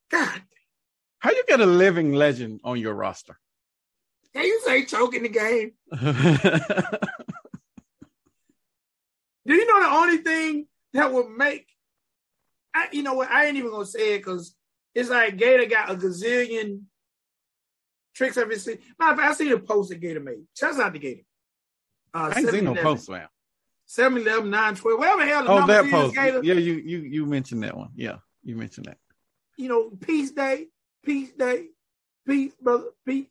God, How you get a living legend on your roster? can you say choking the game? Do you know the only thing that would make, I, you know what? I ain't even gonna say it because it's like Gator got a gazillion tricks up his sleeve. Matter of fact, I seen a post that Gator made. Shouts out to Gator. Uh, I ain't seen no 7-Eleven. post, man. 7 11, 9 12, whatever the hell the Oh, that post. Gator. Yeah, you you you mentioned that one. Yeah, you mentioned that. You know, peace day, peace day, peace, brother, peace.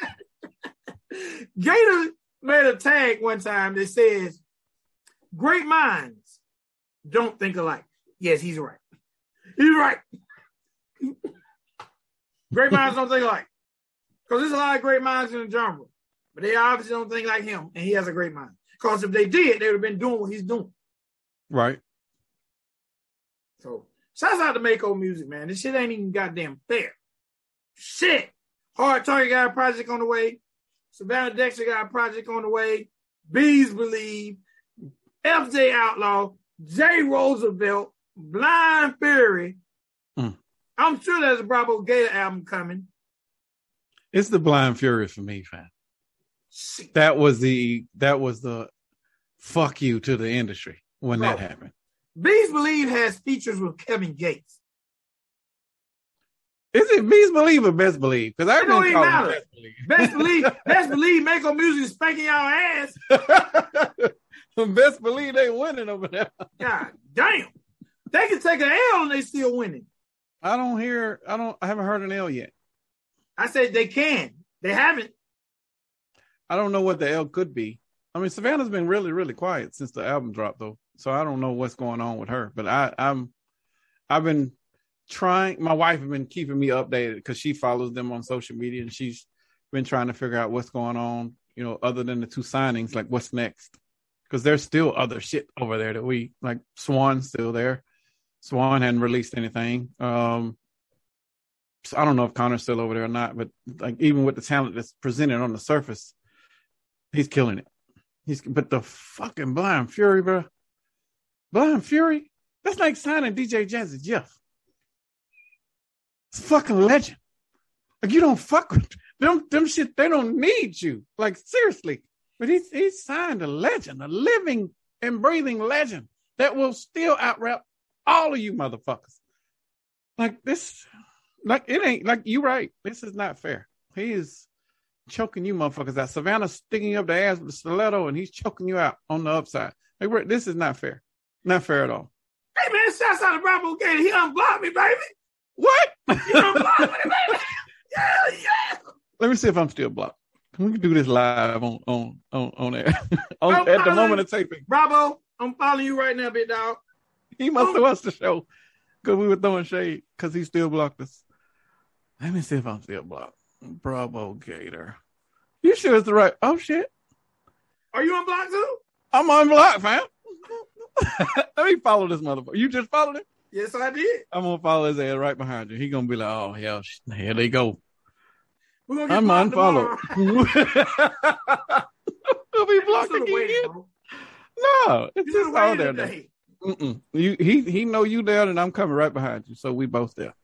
Gator made a tag one time that says, Great minds don't think alike. Yes, he's right. He's right. great minds don't think alike. Because there's a lot of great minds in the genre, but they obviously don't think like him, and he has a great mind. Because if they did, they would have been doing what he's doing. Right. So shouts out to Mako Music, man. This shit ain't even goddamn fair. Shit. Hard Target got a project on the way. Savannah Dexter got a project on the way. Bezz Believe. FJ Outlaw. Jay Roosevelt. Blind Fury. Mm. I'm sure there's a Bravo Gator album coming. It's the blind fury for me, fam. That was the that was the fuck you to the industry when that happened. Bezz Believe has features with Kevin Gates. Is it Beast Believe or Best Believe? Because I don't even matter. it Best believe, best believe Mako Music spanking y'all ass. Best Believe. They winning over there. God damn. They can take an L and they still winning. I don't hear. I don't. I haven't heard an L yet. I said they can. They haven't. I don't know what the L could be. I mean, Savannah's been really, really quiet since the album dropped, though. So I don't know what's going on with her. But I, I'm, I've been trying. My wife has been keeping me updated because she follows them on social media, and she's been trying to figure out what's going on. You know, other than the two signings, like what's next? Because there's still other shit over there that we like. Swan's still there. Swan hadn't released anything. Um, so I don't know if Connor's still over there or not, but like even with the talent that's presented on the surface, he's killing it. He's but the fucking Blind Fury, bro. Blind Fury, that's like signing DJ Jazzy Jeff. It's fucking legend. Like you don't fuck with them. Them shit. They don't need you. Like seriously. But he's he signed a legend, a living and breathing legend that will still out rap all of you motherfuckers. Like this, like it ain't like you right. This is not fair. He is choking you motherfuckers out. Savannah's sticking up the ass with a stiletto and he's choking you out on the upside. Like this is not fair. Not fair at all. Hey man, shouts out to Bravo Gator. He unblocked me, baby. What? He unblocked me, baby. Yeah, yeah. Let me see if I'm still blocked. We can do this live on on on on air on, at the moment of taping. Bravo, I'm following you right now, big dog. He must have watched the show because we were throwing shade because he still blocked us. Let me see if I'm still blocked. Bravo Gator. You sure it's the right? Oh shit, Are you unblocked too? I'm unblocked, fam. Let me follow this motherfucker. You just followed him. Yes, I did. I'm gonna follow his ass right behind you. He gonna be like, oh hell, here they go. We're gonna get I'm blocked unfollowed. tomorrow. He'll be You blocked should've again. bro. No, it's You just should've all there. now. today. Mm-mm. You, he he know you there, and I'm coming right behind you. So we both there.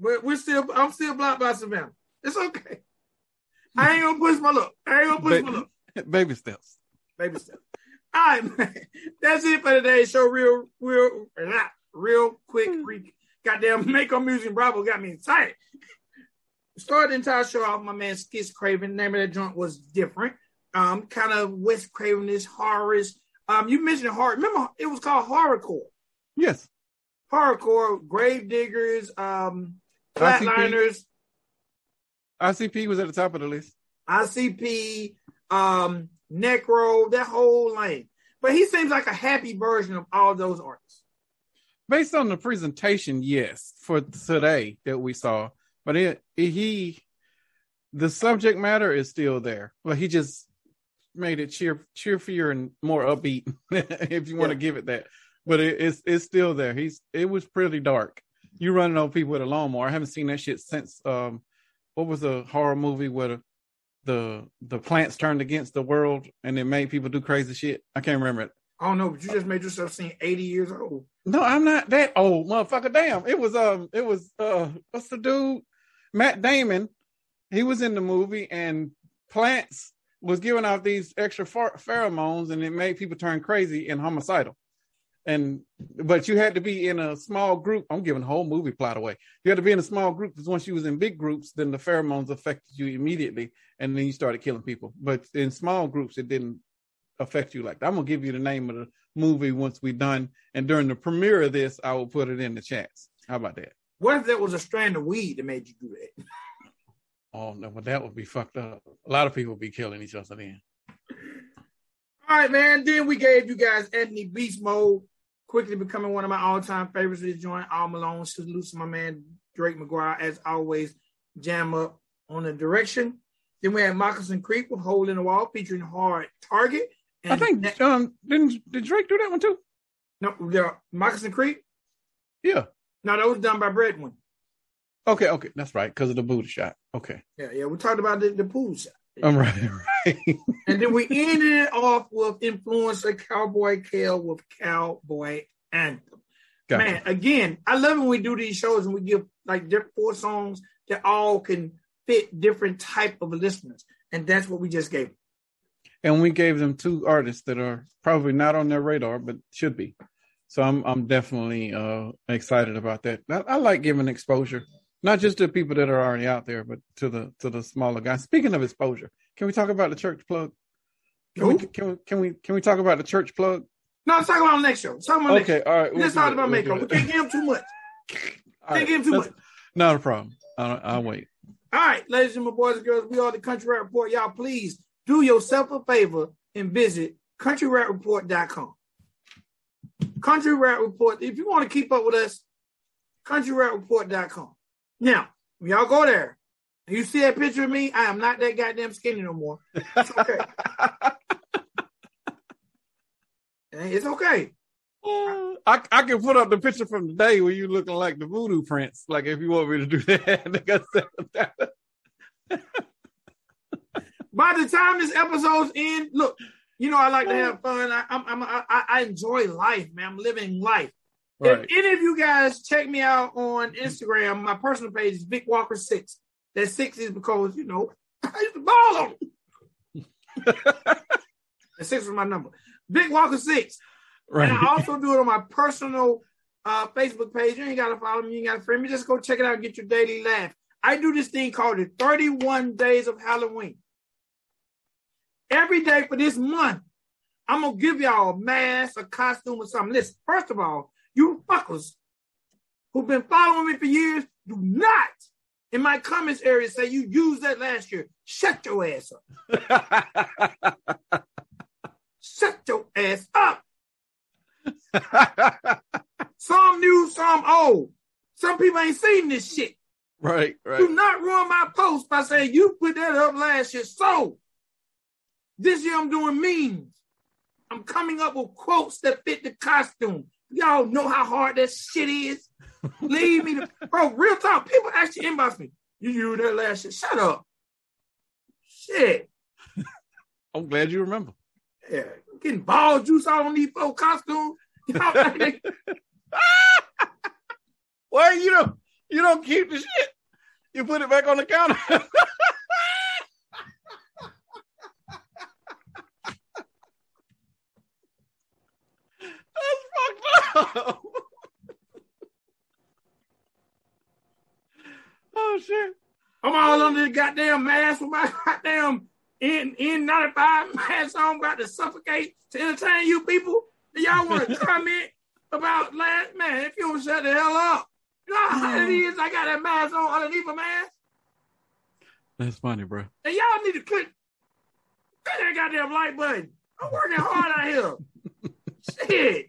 But we're still, I'm still blocked by Savannah. It's okay. I ain't gonna push my luck. I ain't gonna push my Ba- luck. baby steps. Baby steps. All right, man. That's it for today's show. Real, real, real quick. Hmm. Re- goddamn, Mako Music Bravo got me excited. Started the entire show off. My man Skis Craven. Name of that joint was different. Um, kind of Wes Craven is horror. Um, you mentioned horror. Remember, it was called horrorcore. Yes. Hardcore, Gravediggaz, um, ICP. Flatliners, ICP was at the top of the list. ICP, um, Necro, that whole lane. But he seems like a happy version of all those artists. Based on the presentation, yes, for today that we saw, but it, it- he, the subject matter is still there. but he just made it cheer cheerfier and more upbeat, if you want to Yeah. give it that. But it, it's it's still there. He's it was pretty dark. You running over people with a lawnmower. I haven't seen that shit since um, what was the horror movie where the the the plants turned against the world and it made people do crazy shit. I can't remember it. I don't know, but you just made yourself seem 80 years old. No, I'm not that old, motherfucker. Damn. It was um it was uh what's the dude? Matt Damon. He was in the movie and plants was giving out these extra pher- pheromones and it made people turn crazy and homicidal. And but you had to be in a small group. I'm giving the whole movie plot away. You had to be in a small group because once you was in big groups, then the pheromones affected you immediately, and then you started killing people. But in small groups, it didn't affect you like that. I'm gonna give you the name of the movie once we're done, and during the premiere of this, I will put it in the chats. How about that? What if that was a strand of weed that made you do that? Oh no, but that would be fucked up. A lot of people would be killing each other then. All right, man. Then we gave you guys Anthony Beast Mode, quickly becoming one of my all-time favorites. We joint, All Malone, salute to my man Drake McGuire, as always, jam up on the direction. Then we had Moccasin Creek with Hole in the Wall featuring Hard Target. I think that, um didn't did Drake do that one too? no, yeah, Moccasin Creek. Yeah. No, that was done by Breadwin. Okay, okay, that's right, because of the booty shot. Okay, Yeah, yeah. We talked about the, the pool shot. I'm right, right. And then we ended it off with influencer Cowboy Kel with Cowboy Anthem. Gotcha. Man, again, I love when we do these shows and we give like different four songs that all can fit different type of listeners, and that's what we just gave. and we gave them two artists that are probably not on their radar, but should be. So I'm I'm definitely uh excited about that. I, I like giving exposure, not just to people that are already out there, but to the to the smaller guys. Speaking of exposure, can we talk about the church plug? Can we can we can we can we talk about the church plug? No, let's talk about the next show. Let's talk about next Okay, all right. show. Let's talk it. about We'll makeup. We can't give him too much. All Can't give him too much. Not a problem. I'll, I'll wait. All right, ladies and my boys and girls, we are the Country Rap Report. Y'all, please do yourself a favor and visit countryrapreport.com. Country Rap Report. If you want to keep up with us, countryrapreport.com. Now, when y'all go there, you see that picture of me, I am not that goddamn skinny no more. It's okay. it's okay. Uh, I, I can put up the picture from today where you looking like the voodoo prince. Like if you want me to do that, Like I said, By the time this episode's in, look, you know I like to have fun. I, I'm, I'm, I, I enjoy life, man. I'm living life. right. If any of you guys check me out on Instagram, my personal page is Vic Walker Six. That six is because you know I used to ball on. 'em. and six was my number. Vic Walker Six. right. And I also do it on my personal uh, Facebook page. You ain't gotta follow me, you ain't gotta friend me. Just go check it out and get your daily laugh. I do this thing called the 31 Days of Halloween. Every day for this month, I'm gonna give y'all a mask, a costume, or something. Listen, first of all, you fuckers who've been following me for years, do not in my comments area say you used that last year. Shut your ass up. Shut your ass up. Some new, some old. Some people ain't seen this shit. right, right. Do not ruin my post by saying you put that up last year. So this year I'm doing memes. I'm coming up with quotes that fit the costume. Y'all know how hard that shit is. Leave me, to, bro. Real talk. People actually inbox me. You used that last shit. Shut up. Shit. I'm glad you remember. Yeah, getting ball juice out on these folk costumes. Y'all think they- Well, you don't you don't keep the shit. You put it back on the counter. Oh shit. I'm all under the goddamn mask with my goddamn N N95 mask on, about to suffocate to entertain you people. Do y'all want to comment about last man. If you don't shut the hell up, you know how hot it is. I got that mask on underneath a mask. That's funny, bro. And y'all need to click, click that goddamn like button. I'm working hard out here. Shit.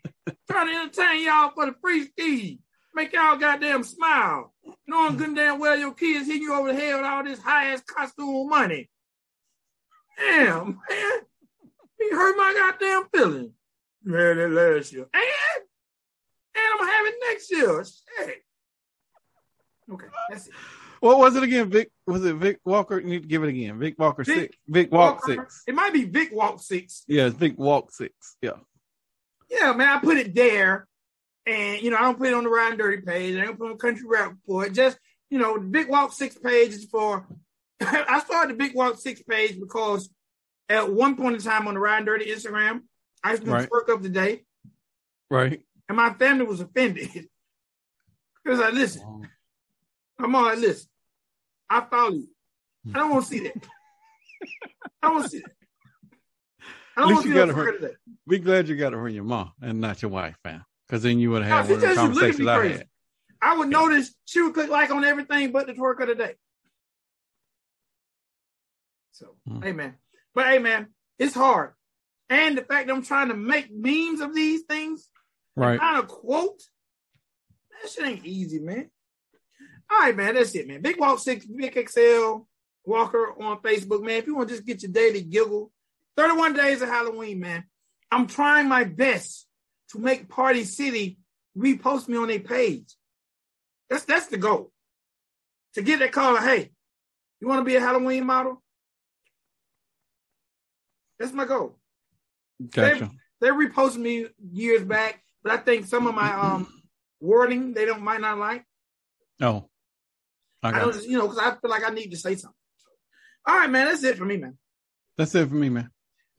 Trying to entertain y'all for the free ski. Make y'all goddamn smile. Knowing hmm. good damn well your kids hitting you over the head with all this high ass costume money. Damn, man. He hurt my goddamn feelings. Man, that last year. And, and I'm gonna have it next year. Shit. Okay, that's it. What was it again? Vic was it Vic Walker? You need to give it again. Vic Walker Vic six. Vic Walk Walker- six. It might be Vic Walk Six. Yeah, it's Vic Walk six. Yeah. Yeah, man, I put it there. And, you know, I don't put it on the Ride and Dirty page. I don't put it on Country Rap Report. Just, you know, the Vic Walk 6 page is for, I started the Vic Walk 6 page because at one point in time on the Ride and Dirty Instagram, I used to do Right. work of the day, Right. and my family was offended. Because I listen, I'm all like, listen, I follow you. I don't want to see that. I don't want to see that. I At don't least want to you got that it twerk right. of the day. Be glad you got it from your mom and not your wife, man. Because then you would have had she one of the just was looking at conversations I had. I would notice she would click like on everything but the twerk of the day. So, Hmm. hey man, but hey man, it's hard, and the fact that I'm trying to make memes of these things, Right. kind of quote, that shit ain't easy, man. All right, man, that's it, man. Vic Walk Six, Big XL Walker on Facebook, man. If you want to just get your daily giggle, 31 days of Halloween, man. I'm trying my best to make Party City repost me on their page. That's that's the goal. To get that call, hey, you want to be a Halloween model? That's my goal. Gotcha. They reposted me years back, but I think some of my um wording they don't might not like. No. I I don't, you know, because I feel like I need to say something. All right, man, that's it for me, man. That's it for me, man.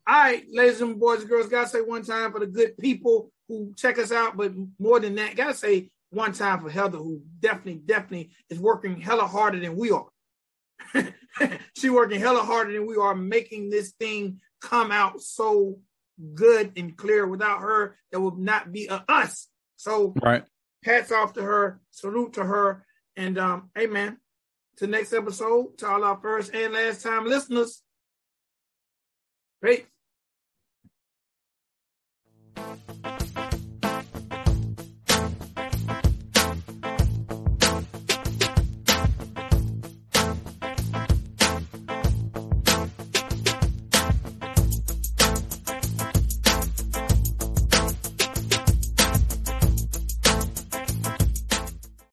All right, ladies and boys and girls, gotta say one time for the good people who check us out, but more than that, gotta say one time for Heather, who definitely, definitely is working hella harder than we are. she working hella harder than we are, making this thing come out so good and clear. Without her, there would not be a us. So Right. hats off to her, salute to her, and um, man, to next episode, to all our first and last time listeners. Great.